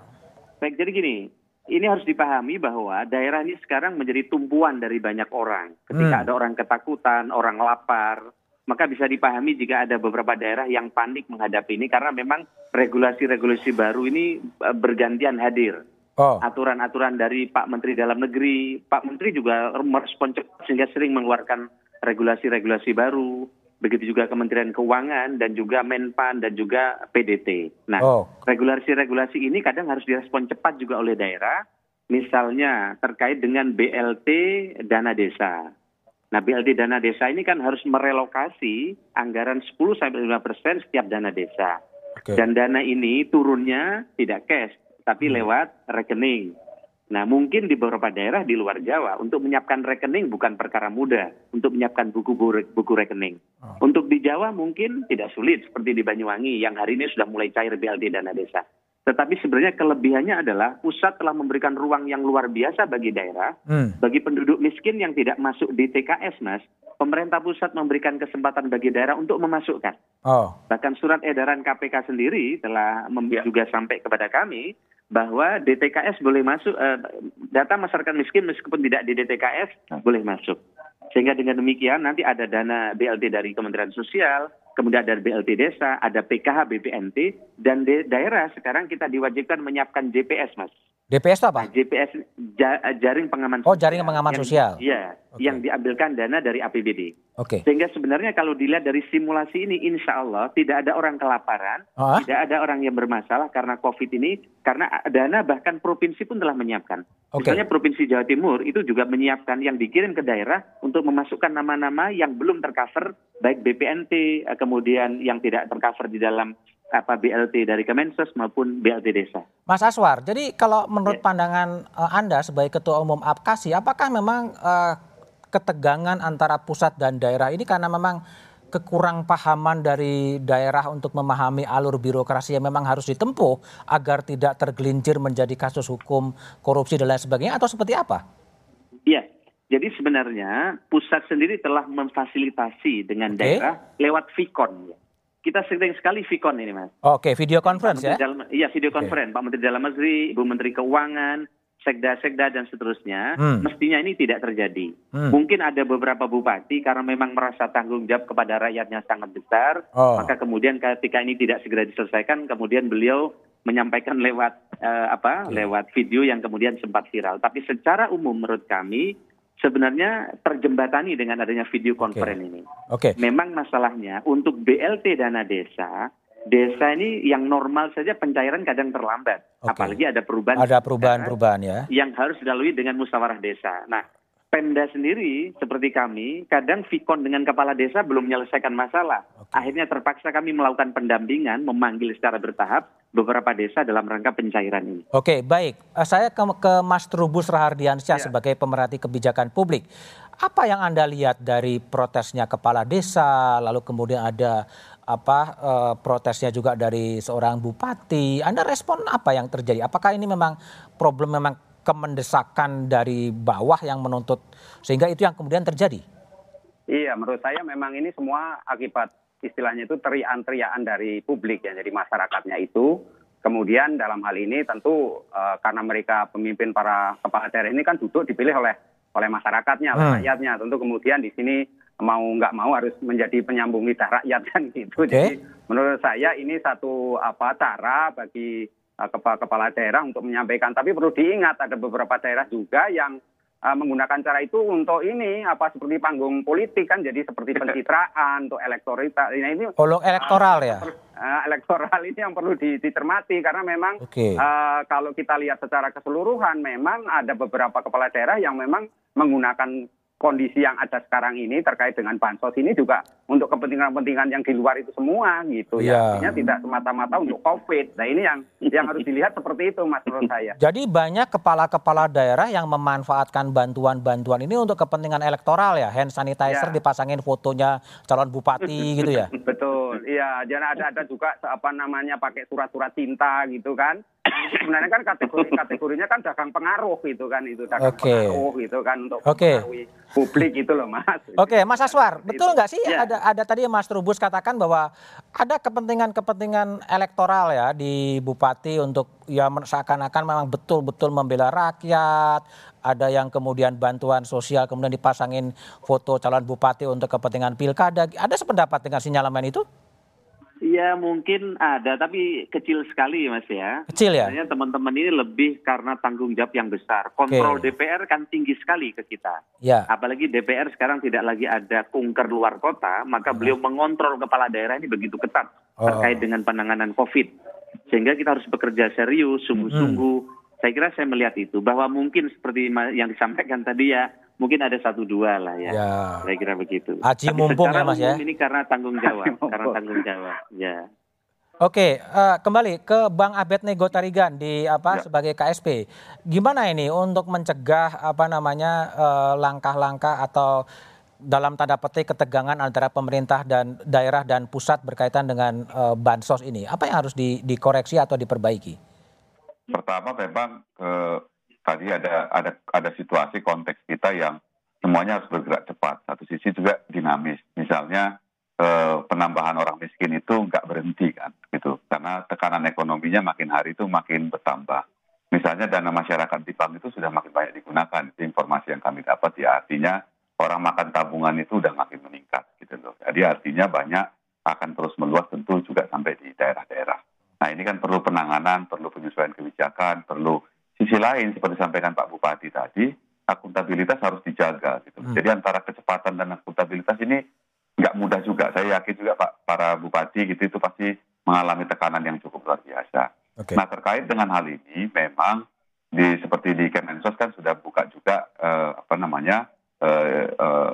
Baik, jadi gini, ini harus dipahami bahwa daerah ini sekarang menjadi tumpuan dari banyak orang. Ketika hmm. ada orang ketakutan, orang lapar, maka bisa dipahami jika ada beberapa daerah yang panik menghadapi ini karena memang regulasi-regulasi baru ini e, bergantian hadir. Oh. Aturan-aturan dari Pak Menteri Dalam Negeri, Pak Menteri juga merespon cepat sehingga sering mengeluarkan regulasi-regulasi baru begitu juga Kementerian Keuangan dan juga Menpan dan juga PDT. Nah, oh. regulasi-regulasi ini kadang harus direspon cepat juga oleh daerah. misalnya terkait dengan BLT dana desa. Nah, BLT dana desa ini kan harus merelokasi anggaran 10 sampai 5 persen setiap dana desa. Oke. Dan dana ini turunnya tidak cash, tapi lewat rekening. Nah, mungkin di beberapa daerah di luar Jawa untuk menyiapkan rekening bukan perkara mudah untuk menyiapkan buku buku rekening. Untuk di Jawa mungkin tidak sulit seperti di Banyuwangi yang hari ini sudah mulai cair BLT dana desa. Tetapi sebenarnya kelebihannya adalah pusat telah memberikan ruang yang luar biasa bagi daerah, Hmm. bagi penduduk miskin yang tidak masuk di TKS, Mas. Pemerintah pusat memberikan kesempatan bagi daerah untuk memasukkan. Oh, Bahkan surat edaran KPK sendiri telah mem- juga sampai kepada kami bahwa DTKS boleh masuk eh, data masyarakat miskin meskipun tidak di DTKS boleh masuk. Sehingga dengan demikian nanti ada dana BLT dari Kementerian Sosial, kemudian ada BLT desa, ada PKH BPNT dan di daerah sekarang kita diwajibkan menyiapkan JPS, Mas. DPS itu apa? Nah, JPS ja- jaring pengaman Oh, jaring pengaman yang- sosial. Iya, Oke. yang diambilkan dana dari APBD. Oke. Sehingga sebenarnya kalau dilihat dari simulasi ini, insya Allah tidak ada orang kelaparan, Ah? tidak ada orang yang bermasalah karena COVID ini, karena dana bahkan provinsi pun telah menyiapkan. Oke. Misalnya Provinsi Jawa Timur itu juga menyiapkan yang dikirim ke daerah untuk memasukkan nama-nama yang belum tercover, baik BPNT, eh, kemudian yang tidak tercover di dalam apa BLT dari Kemensos maupun BLT desa. Mas Aswar, jadi kalau menurut Ya. pandangan eh, Anda sebagai Ketua Umum APKASI, apakah memang eh, ketegangan antara pusat dan daerah ini karena memang kekurang pahaman dari daerah untuk memahami alur birokrasi yang memang harus ditempuh agar tidak tergelincir menjadi kasus hukum korupsi dan lain sebagainya atau seperti apa? Iya, jadi sebenarnya pusat sendiri telah memfasilitasi dengan Oke. daerah lewat Vicon. Kita sering sekali Vicon ini, Mas. Oke, video conference Menteri ya? Dalam- iya, video conference. Pak Menteri Dalam Negeri, Ibu Menteri Keuangan, Sekda-Sekda dan seterusnya, Hmm. mestinya ini tidak terjadi. Hmm. Mungkin ada beberapa bupati karena memang merasa tanggung jawab kepada rakyatnya sangat besar, Oh. maka kemudian ketika ini tidak segera diselesaikan, kemudian beliau menyampaikan lewat eh, apa? Lewat video yang kemudian sempat viral. Tapi secara umum menurut kami sebenarnya terjembatani dengan adanya video conference ini. Oke. Memang masalahnya untuk BLT dana desa, desa ini yang normal saja pencairan kadang terlambat. Oke. Apalagi ada perubahan Ada perubahan-perubahan ya. yang harus dilalui dengan musyawarah desa. Nah, Pemda sendiri seperti kami, kadang Vicon dengan kepala desa belum menyelesaikan masalah. Oke. Akhirnya terpaksa kami melakukan pendampingan, memanggil secara bertahap beberapa desa dalam rangka pencairan ini. Oke, baik. Eh, Saya ke, ke Mas Trubus Rahardiansyah Ya. sebagai pemerhati kebijakan publik. Apa yang Anda lihat dari protesnya kepala desa, lalu kemudian ada apa eh, protesnya juga dari seorang bupati. Anda respon apa yang terjadi? Apakah ini memang problem memang kemendesakan dari bawah yang menuntut sehingga itu yang kemudian terjadi? Iya, menurut saya memang ini semua akibat istilahnya itu teriak-teriakan dari publik ya, jadi masyarakatnya itu. Kemudian dalam hal ini tentu eh, karena mereka pemimpin para kepala daerah ini kan duduk dipilih oleh oleh masyarakatnya, oleh Hmm. rakyatnya. Tentu kemudian di sini mau nggak mau harus menjadi penyambung lidah rakyat *laughs* kan gitu. Oke. Jadi menurut saya ini satu apa cara bagi kepala kepala daerah untuk menyampaikan. Tapi perlu diingat ada beberapa daerah juga yang eh, menggunakan cara itu untuk ini apa seperti panggung politik kan jadi seperti pencitraan untuk elektoritas. Nah, ini Olok elektoral ya. eh, elektoral ini yang perlu di- dicermati karena memang Oke. eh, kalau kita lihat secara keseluruhan memang ada beberapa kepala daerah yang memang menggunakan kondisi yang ada sekarang ini terkait dengan bansos ini juga untuk kepentingan-kepentingan yang di luar itu semua gitu ya artinya tidak semata-mata untuk covid nah ini yang yang harus dilihat seperti itu mas menurut saya *laughs* Jadi banyak kepala-kepala daerah yang memanfaatkan bantuan-bantuan ini untuk kepentingan elektoral ya. Hand sanitizer Ya. dipasangin fotonya calon bupati gitu ya. *laughs* Betul, iya. Jangan ada ada juga apa namanya pakai surat-surat cinta gitu kan. Itu sebenarnya kan kategori kategorinya kan dagang pengaruh gitu kan itu dagang Oke. pengaruh gitu kan untuk mempengaruhi publik gitu loh mas. Oke, Mas Aswar, betul nggak sih Ya. ada ada tadi Mas Trubus katakan bahwa ada kepentingan-kepentingan elektoral ya di bupati untuk ya seakan-akan memang betul-betul membela rakyat. Ada yang kemudian bantuan sosial kemudian dipasangin foto calon bupati untuk kepentingan pilkada. Ada sependapat dengan sinyalemen itu? Ya mungkin ada, tapi kecil sekali mas ya. Kecil ya? Teman-teman ini lebih karena tanggung jawab yang besar. Kontrol DPR kan tinggi sekali ke kita. Ya. Apalagi DPR sekarang tidak lagi ada kunker luar kota, maka beliau mengontrol kepala daerah ini begitu ketat Oh. terkait dengan penanganan COVID. Sehingga kita harus bekerja serius, sungguh-sungguh, saya kira saya melihat itu bahwa mungkin seperti yang disampaikan tadi ya mungkin ada satu dua lah ya. ya. Saya kira begitu. Aji Tapi mumpung ya Mas ya. Ini karena tanggung jawab, karena tanggung jawab. Ya. Oke, uh, kembali ke Bang Abed Nego Tarigan di apa ya. sebagai KSP. Gimana ini untuk mencegah apa namanya eh, langkah-langkah uh, atau dalam tanda petik ketegangan antara pemerintah dan daerah dan pusat berkaitan dengan uh, bansos ini? Apa yang harus di, dikoreksi atau diperbaiki? Pertama memang uh, tadi ada ada ada situasi konteks kita yang semuanya harus bergerak cepat. Satu sisi juga dinamis. Misalnya eh, penambahan orang miskin itu nggak berhenti kan gitu. Karena tekanan ekonominya makin hari itu makin bertambah. Misalnya dana masyarakat di bank itu sudah makin banyak digunakan. Itu informasi yang kami dapat ya artinya orang makan tabungan itu udah makin meningkat gitu jadi artinya banyak akan terus meluas tentu juga sampai di daerah-daerah nah ini kan perlu penanganan perlu penyesuaian kebijakan perlu sisi lain seperti disampaikan Pak Bupati tadi akuntabilitas harus dijaga gitu. Hmm. Jadi antara kecepatan dan akuntabilitas ini nggak mudah juga. Saya yakin juga Pak para bupati gitu itu pasti mengalami tekanan yang cukup luar biasa. Okay. Nah terkait dengan hal ini memang di seperti di Kemensos kan sudah buka juga uh, apa namanya uh, uh,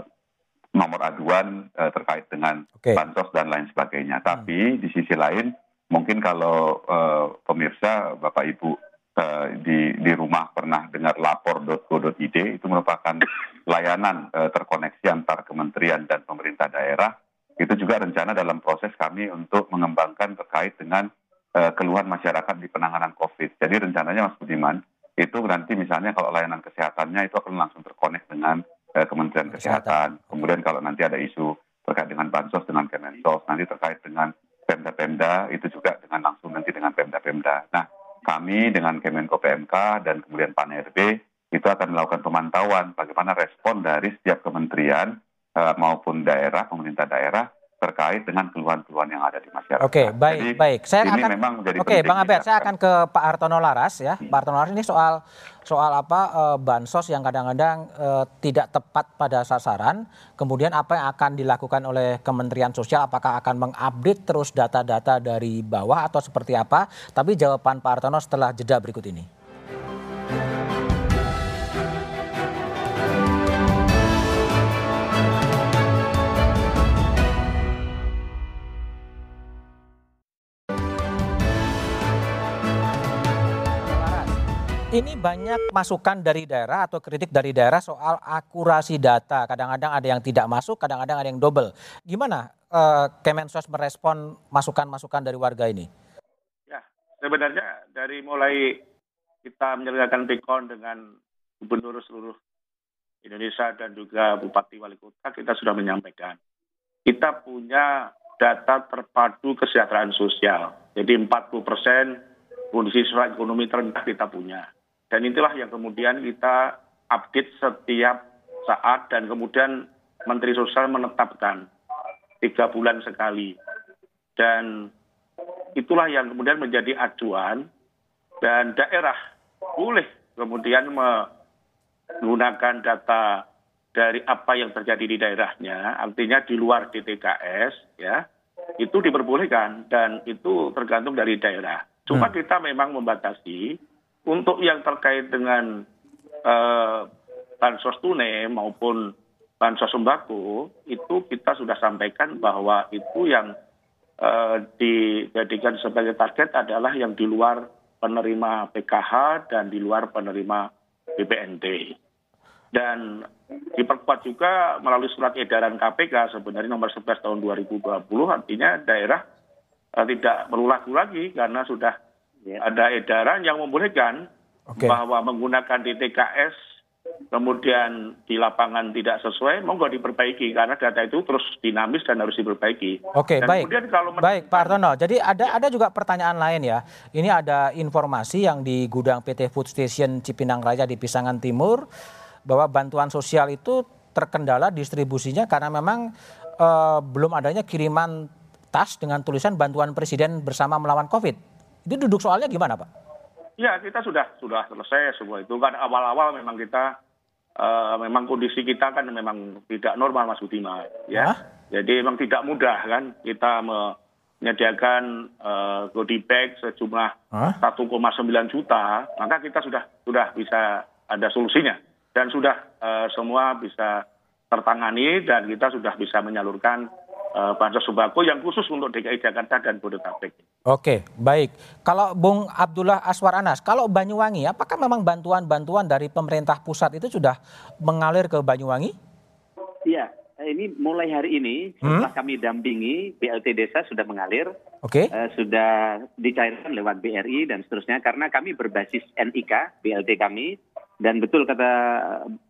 nomor aduan uh, terkait dengan okay. bansos dan lain sebagainya. Hmm. Tapi di sisi lain mungkin kalau uh, pemirsa Bapak Ibu uh, di di rumah pernah dengar lapor.go.id itu merupakan layanan uh, terkoneksi antar kementerian dan pemerintah daerah itu juga rencana dalam proses kami untuk mengembangkan terkait dengan uh, keluhan masyarakat di penanganan COVID. Jadi rencananya Mas Budiman itu nanti misalnya kalau layanan kesehatannya itu akan langsung terkonek dengan uh, Kementerian Kesehatan. Kemudian kalau nanti ada isu terkait dengan bansos dengan Kemensos, nanti terkait dengan Pemda-Pemda itu juga dengan langsung nanti dengan Pemda-Pemda. Nah, kami dengan Kemenko PMK dan kemudian Pan RB itu akan melakukan pemantauan bagaimana respon dari setiap kementerian uh, maupun daerah, pemerintah daerah terkait dengan keluhan-keluhan yang ada di masyarakat. Oke, baik, Jadi, baik. Saya ini akan memang menjadi Oke, Bang Abed, saya akan ke Pak Hartono Laras ya. Hmm. Pak Hartono Laras ini soal soal apa uh, bansos yang kadang-kadang uh, tidak tepat pada sasaran. Kemudian apa yang akan dilakukan oleh Kementerian Sosial? Apakah akan mengupdate terus data-data dari bawah atau seperti apa? Tapi jawaban Pak Hartono setelah jeda berikut ini. Ini banyak masukan dari daerah atau kritik dari daerah soal akurasi data. Kadang-kadang ada yang tidak masuk, kadang-kadang ada yang double. Gimana uh, Kemensos merespon masukan-masukan dari warga ini? Ya, sebenarnya dari mulai kita menyelenggarakan Pikon dengan gubernur seluruh Indonesia dan juga bupati wali kota, kita sudah menyampaikan. Kita punya data terpadu kesejahteraan sosial. Jadi 40 persen kondisi ekonomi terendah kita punya. Dan itulah yang kemudian kita update setiap saat dan kemudian Menteri Sosial menetapkan tiga bulan sekali. Dan itulah yang kemudian menjadi acuan dan daerah boleh kemudian menggunakan data dari apa yang terjadi di daerahnya, artinya di luar DTKS, ya, itu diperbolehkan dan itu tergantung dari daerah. Cuma hmm. kita memang membatasi untuk yang terkait dengan uh, bansos tunai maupun bansos sembako itu kita sudah sampaikan bahwa itu yang uh, dijadikan sebagai target adalah yang di luar penerima PKH dan di luar penerima BPNT. Dan diperkuat juga melalui surat edaran KPK sebenarnya nomor 11 tahun 2020 artinya daerah uh, tidak perlu lagi karena sudah. Ada edaran yang membolehkan okay. bahwa menggunakan DTKS kemudian di lapangan tidak sesuai, monggo diperbaiki karena data itu terus dinamis dan harus diperbaiki. Oke, okay, baik. Kemudian kalau baik, Pak Artono. Jadi ada ada juga pertanyaan lain ya. Ini ada informasi yang di gudang PT Food Station Cipinang Raya di Pisangan Timur bahwa bantuan sosial itu terkendala distribusinya karena memang uh, belum adanya kiriman tas dengan tulisan bantuan presiden bersama melawan Covid. Itu duduk soalnya gimana Pak? Ya kita sudah sudah selesai semua itu kan awal-awal memang kita uh, memang kondisi kita kan memang tidak normal Mas Budiman ya. Hah? Jadi memang tidak mudah kan kita me, menyediakan uh, goodie bag sejumlah huh? 1,9 juta, maka kita sudah sudah bisa ada solusinya dan sudah uh, semua bisa tertangani dan kita sudah bisa menyalurkan bansos sembako yang khusus untuk DKI Jakarta dan Bodetabek. Oke, baik. Kalau Bung Abdullah Aswar Anas, kalau Banyuwangi, apakah memang bantuan-bantuan dari pemerintah pusat itu sudah mengalir ke Banyuwangi? Iya, ini mulai hari ini setelah hmm? kami dampingi BLT desa sudah mengalir, okay. uh, sudah dicairkan lewat BRI dan seterusnya karena kami berbasis NIK BLT kami dan betul kata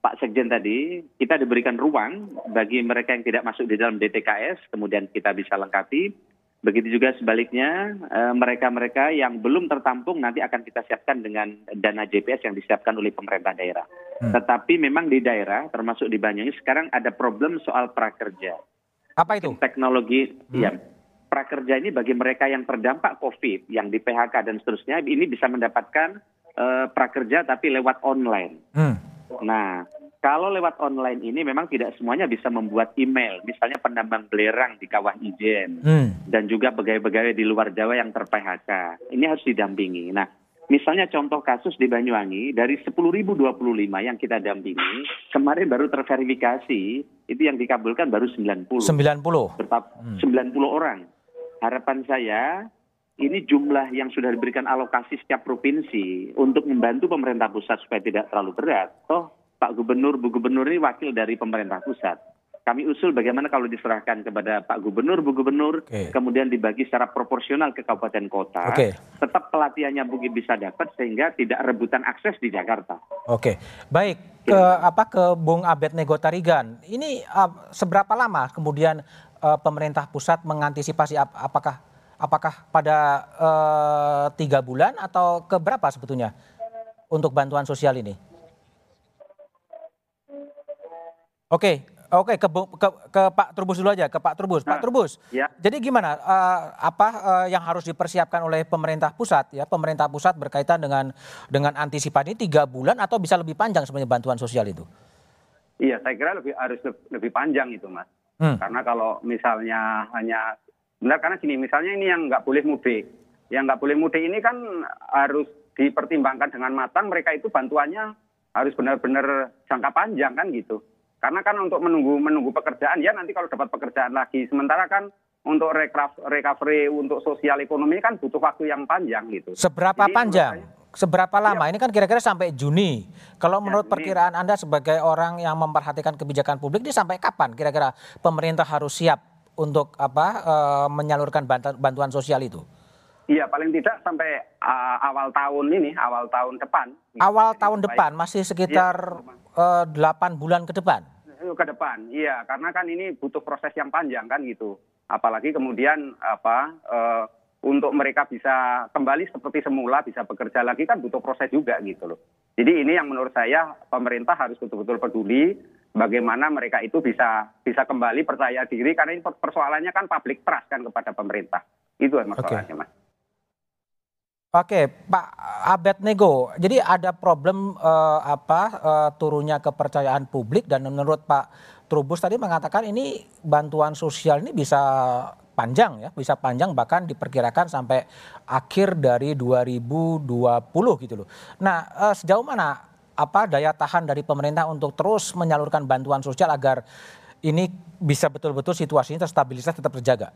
Pak Sekjen tadi kita diberikan ruang bagi mereka yang tidak masuk di dalam DTKS kemudian kita bisa lengkapi Begitu juga sebaliknya eh, mereka-mereka yang belum tertampung nanti akan kita siapkan dengan dana JPS yang disiapkan oleh pemerintah daerah. Hmm. Tetapi memang di daerah termasuk di Banyuwangi sekarang ada problem soal prakerja. Apa itu? Teknologi hmm. ya prakerja ini bagi mereka yang terdampak COVID, yang di PHK dan seterusnya ini bisa mendapatkan uh, prakerja tapi lewat online. Hmm. Nah, kalau lewat online ini memang tidak semuanya bisa membuat email, misalnya penambang belerang di kawah Ijen hmm. dan juga pegawai-pegawai di luar Jawa yang ter-PHK. Ini harus didampingi. Nah, misalnya contoh kasus di Banyuwangi dari 10.025 yang kita dampingi, kemarin baru terverifikasi itu yang dikabulkan baru 90. 90. Tetap hmm. 90 orang. Harapan saya ini jumlah yang sudah diberikan alokasi setiap provinsi untuk membantu pemerintah pusat supaya tidak terlalu berat. Toh Pak Gubernur, Bu Gubernur ini wakil dari pemerintah pusat. Kami usul bagaimana kalau diserahkan kepada Pak Gubernur, Bu Gubernur, okay. kemudian dibagi secara proporsional ke kabupaten kota. Okay. Tetap pelatihannya mungkin bisa dapat sehingga tidak rebutan akses di Jakarta. Oke, baik ke apa ke Bung Abed Nego Tarigan. Ini uh, seberapa lama kemudian uh, pemerintah pusat mengantisipasi ap apakah apakah pada uh, tiga bulan atau ke berapa sebetulnya untuk bantuan sosial ini? Oke, oke ke, ke ke Pak Trubus dulu aja, ke Pak Trubus. Pak nah, Trubus. Ya. Jadi gimana uh, apa uh, yang harus dipersiapkan oleh pemerintah pusat ya? Pemerintah pusat berkaitan dengan dengan antisipasi tiga bulan atau bisa lebih panjang sebenarnya bantuan sosial itu? Iya, saya kira lebih harus lebih panjang itu, Mas. Hmm. Karena kalau misalnya hanya benar karena gini, misalnya ini yang nggak boleh mudik, yang nggak boleh mudik ini kan harus dipertimbangkan dengan matang. Mereka itu bantuannya harus benar-benar jangka panjang kan gitu. Karena kan untuk menunggu menunggu pekerjaan ya nanti kalau dapat pekerjaan lagi. Sementara kan untuk recovery untuk sosial ekonomi kan butuh waktu yang panjang gitu. Seberapa Jadi, panjang? Saya, Seberapa lama? Ya. Ini kan kira-kira sampai Juni. Kalau ya, menurut Juni. perkiraan Anda sebagai orang yang memperhatikan kebijakan publik ini sampai kapan kira-kira pemerintah harus siap untuk apa e, menyalurkan bantuan, sosial itu? Iya, paling tidak sampai uh, awal tahun ini, awal tahun depan. Awal tahun depan, masih sekitar ya. uh, 8 bulan ke depan? Ke depan, iya. Karena kan ini butuh proses yang panjang kan gitu. Apalagi kemudian apa uh, untuk mereka bisa kembali seperti semula, bisa bekerja lagi kan butuh proses juga gitu loh. Jadi ini yang menurut saya pemerintah harus betul-betul peduli bagaimana mereka itu bisa bisa kembali percaya diri karena ini persoalannya kan public trust kan kepada pemerintah. Itu masalahnya, okay. Mas. Oke, Pak Abed Nego. Jadi ada problem uh, apa uh, turunnya kepercayaan publik dan menurut Pak Trubus tadi mengatakan ini bantuan sosial ini bisa panjang ya, bisa panjang bahkan diperkirakan sampai akhir dari 2020 gitu loh. Nah, uh, sejauh mana apa daya tahan dari pemerintah untuk terus menyalurkan bantuan sosial agar ini bisa betul-betul situasinya terstabilitas tetap terjaga?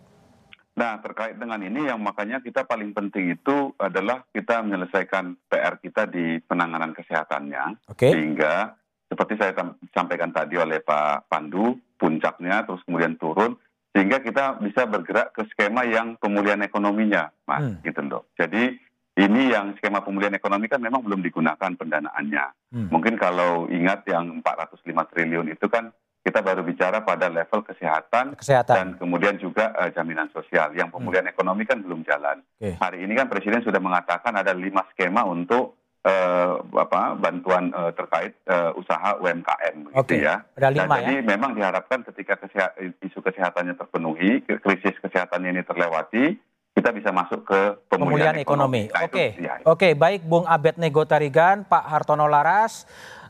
Nah, terkait dengan ini yang makanya kita paling penting itu adalah kita menyelesaikan PR kita di penanganan kesehatannya. Okay. Sehingga seperti saya sampaikan tadi oleh Pak Pandu, puncaknya terus kemudian turun sehingga kita bisa bergerak ke skema yang pemulihan ekonominya, Mas, hmm. gitu loh. Jadi ini yang skema pemulihan ekonomi kan memang belum digunakan pendanaannya. Hmm. Mungkin kalau ingat yang 405 triliun itu kan kita baru bicara pada level kesehatan, kesehatan. dan kemudian juga uh, jaminan sosial. Yang pemulihan hmm. ekonomi kan belum jalan. Okay. Hari ini kan Presiden sudah mengatakan ada lima skema untuk uh, apa bantuan uh, terkait uh, usaha UMKM, okay. gitu ya. Ada lima, dan jadi memang diharapkan ketika kesehat, isu kesehatannya terpenuhi, krisis kesehatannya ini terlewati, kita bisa masuk ke pemulihan, pemulihan ekonomi. Oke, oke, ya. okay, baik Bung Abed Nego Tarigan, Pak Hartono Laras.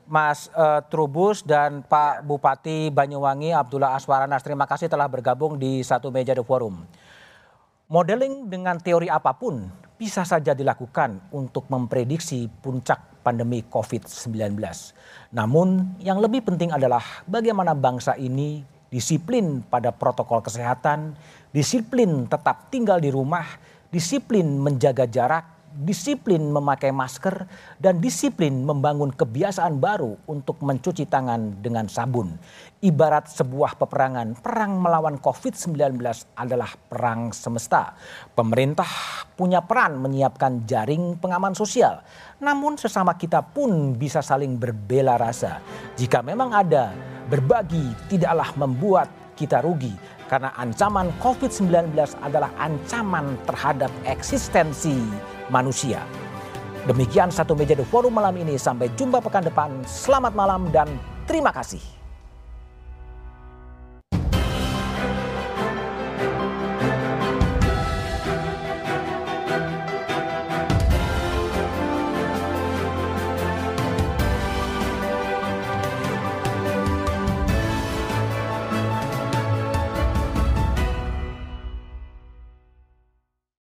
Mas uh, Trubus dan Pak Bupati Banyuwangi Abdullah Aswaranas. Terima kasih telah bergabung di satu meja The Forum. Modeling dengan teori apa pun bisa saja dilakukan untuk memprediksi puncak pandemi COVID-19. Namun, yang lebih penting adalah bagaimana bangsa ini disiplin pada protokol kesehatan, disiplin tetap tinggal di rumah, disiplin menjaga jarak, disiplin memakai masker, dan disiplin membangun kebiasaan baru untuk mencuci tangan dengan sabun. Ibarat sebuah peperangan, perang melawan COVID-19 adalah perang semesta. Pemerintah punya peran menyiapkan jaring pengaman sosial. Namun sesama kita pun bisa saling berbela rasa. Jika memang ada, berbagi tidaklah membuat kita rugi karena ancaman COVID-19 adalah ancaman terhadap eksistensi manusia. Demikian satu meja The Forum malam ini. Sampai jumpa pekan depan. Selamat malam dan terima kasih.